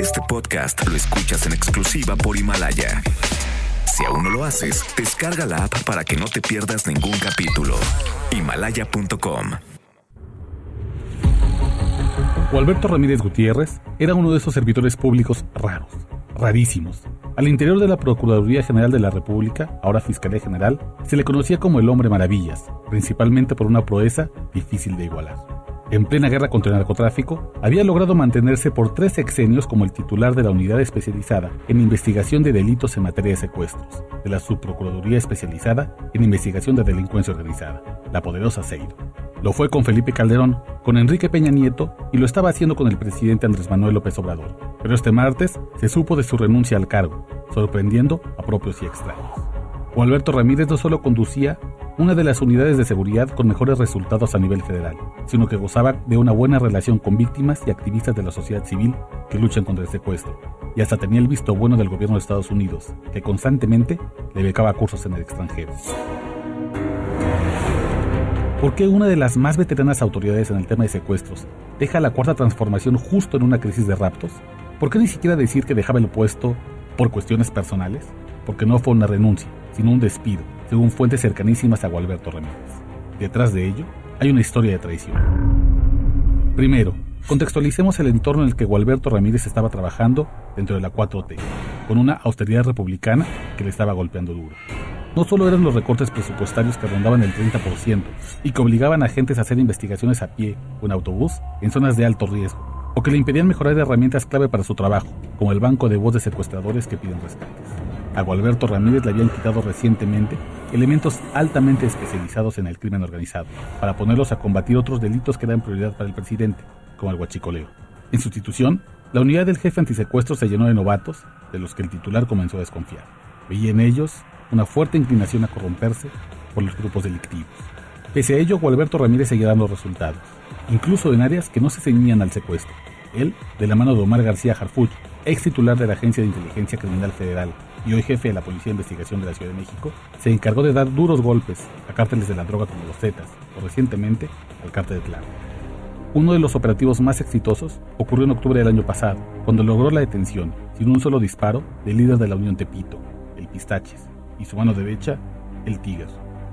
Este podcast lo escuchas en exclusiva por Himalaya. Si aún no lo haces, descarga la app para que no te pierdas ningún capítulo. Himalaya.com Alberto Ramírez Gutiérrez era uno de esos servidores públicos raros, rarísimos. Al interior de la Procuraduría General de la República, ahora Fiscalía General, se le conocía como el Hombre Maravillas, principalmente por una proeza difícil de igualar en plena guerra contra el narcotráfico, había logrado mantenerse por tres sexenios como el titular de la unidad especializada en investigación de delitos en materia de secuestros, de la Subprocuraduría Especializada en Investigación de Delincuencia Organizada, la poderosa CEIDO. Lo fue con Felipe Calderón, con Enrique Peña Nieto y lo estaba haciendo con el presidente Andrés Manuel López Obrador. Pero este martes se supo de su renuncia al cargo, sorprendiendo a propios y extraños. O Alberto Ramírez no solo conducía una de las unidades de seguridad con mejores resultados a nivel federal, sino que gozaba de una buena relación con víctimas y activistas de la sociedad civil que luchan contra el secuestro, y hasta tenía el visto bueno del gobierno de Estados Unidos, que constantemente le becaba cursos en el extranjero. ¿Por qué una de las más veteranas autoridades en el tema de secuestros deja la cuarta transformación justo en una crisis de raptos? ¿Por qué ni siquiera decir que dejaba el puesto por cuestiones personales? Porque no fue una renuncia, sino un despido, según fuentes cercanísimas a Gualberto Ramírez. Detrás de ello hay una historia de traición. Primero, contextualicemos el entorno en el que Gualberto Ramírez estaba trabajando dentro de la 4T, con una austeridad republicana que le estaba golpeando duro. No solo eran los recortes presupuestarios que rondaban el 30% y que obligaban a agentes a hacer investigaciones a pie o en autobús en zonas de alto riesgo, o que le impedían mejorar herramientas clave para su trabajo, como el banco de voz de secuestradores que piden rescates. A Gualberto Ramírez le habían quitado recientemente elementos altamente especializados en el crimen organizado, para ponerlos a combatir otros delitos que eran prioridad para el presidente, como el huachicoleo. En sustitución, la unidad del jefe antisecuestro se llenó de novatos, de los que el titular comenzó a desconfiar. Veía en ellos una fuerte inclinación a corromperse por los grupos delictivos. Pese a ello, Gualberto Ramírez seguía dando resultados, incluso en áreas que no se ceñían al secuestro. Él, de la mano de Omar García Harfuch, ex titular de la Agencia de Inteligencia Criminal Federal y hoy jefe de la Policía de Investigación de la Ciudad de México, se encargó de dar duros golpes a cárteles de la droga como los Zetas, o recientemente al cártel de Tlán. Uno de los operativos más exitosos ocurrió en octubre del año pasado, cuando logró la detención, sin un solo disparo, del líder de la Unión Tepito, el Pistaches, y su mano derecha, el Tiger,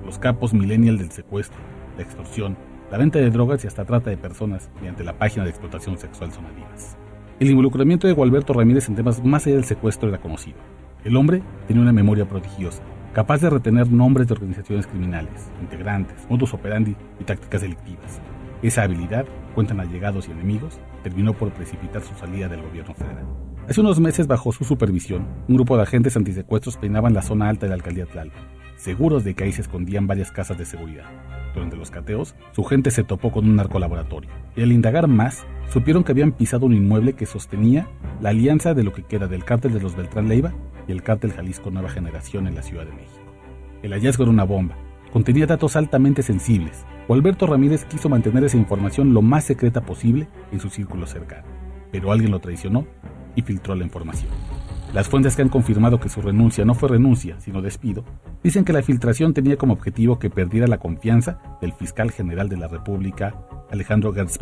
los capos millennial del secuestro, la extorsión, la venta de drogas y hasta trata de personas mediante la página de explotación sexual Sonadinas. El involucramiento de Gualberto Ramírez en temas más allá del secuestro era conocido. El hombre tenía una memoria prodigiosa, capaz de retener nombres de organizaciones criminales, integrantes, modus operandi y tácticas delictivas. Esa habilidad, cuentan allegados y enemigos, terminó por precipitar su salida del gobierno federal. Hace unos meses, bajo su supervisión, un grupo de agentes antisecuestros peinaban la zona alta de la alcaldía Tlalpan, seguros de que ahí se escondían varias casas de seguridad. Durante los cateos, su gente se topó con un narcolaboratorio, y al indagar más, supieron que habían pisado un inmueble que sostenía la alianza de lo que queda del cártel de los Beltrán Leiva y el cártel Jalisco Nueva Generación en la Ciudad de México. El hallazgo era una bomba, contenía datos altamente sensibles, o Alberto Ramírez quiso mantener esa información lo más secreta posible en su círculo cercano, pero alguien lo traicionó y filtró la información. Las fuentes que han confirmado que su renuncia no fue renuncia, sino despido, dicen que la filtración tenía como objetivo que perdiera la confianza del fiscal general de la República, Alejandro Gertz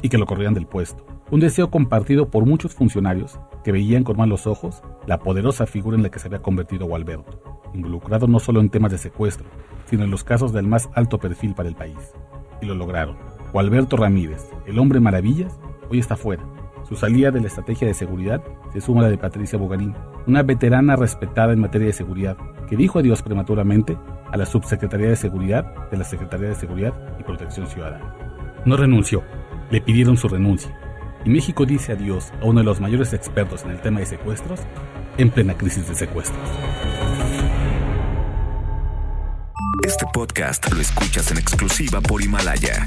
y que lo corrieran del puesto. Un deseo compartido por muchos funcionarios que veían con malos ojos la poderosa figura en la que se había convertido Gualberto, involucrado no solo en temas de secuestro, sino en los casos del más alto perfil para el país. Y lo lograron. Gualberto Ramírez, el hombre maravillas, hoy está fuera. Su salida de la estrategia de seguridad se suma a la de Patricia Bogarín, una veterana respetada en materia de seguridad, que dijo adiós prematuramente a la Subsecretaría de Seguridad de la Secretaría de Seguridad y Protección Ciudadana. No renunció, le pidieron su renuncia. Y México dice adiós a uno de los mayores expertos en el tema de secuestros en plena crisis de secuestros. Este podcast lo escuchas en exclusiva por Himalaya.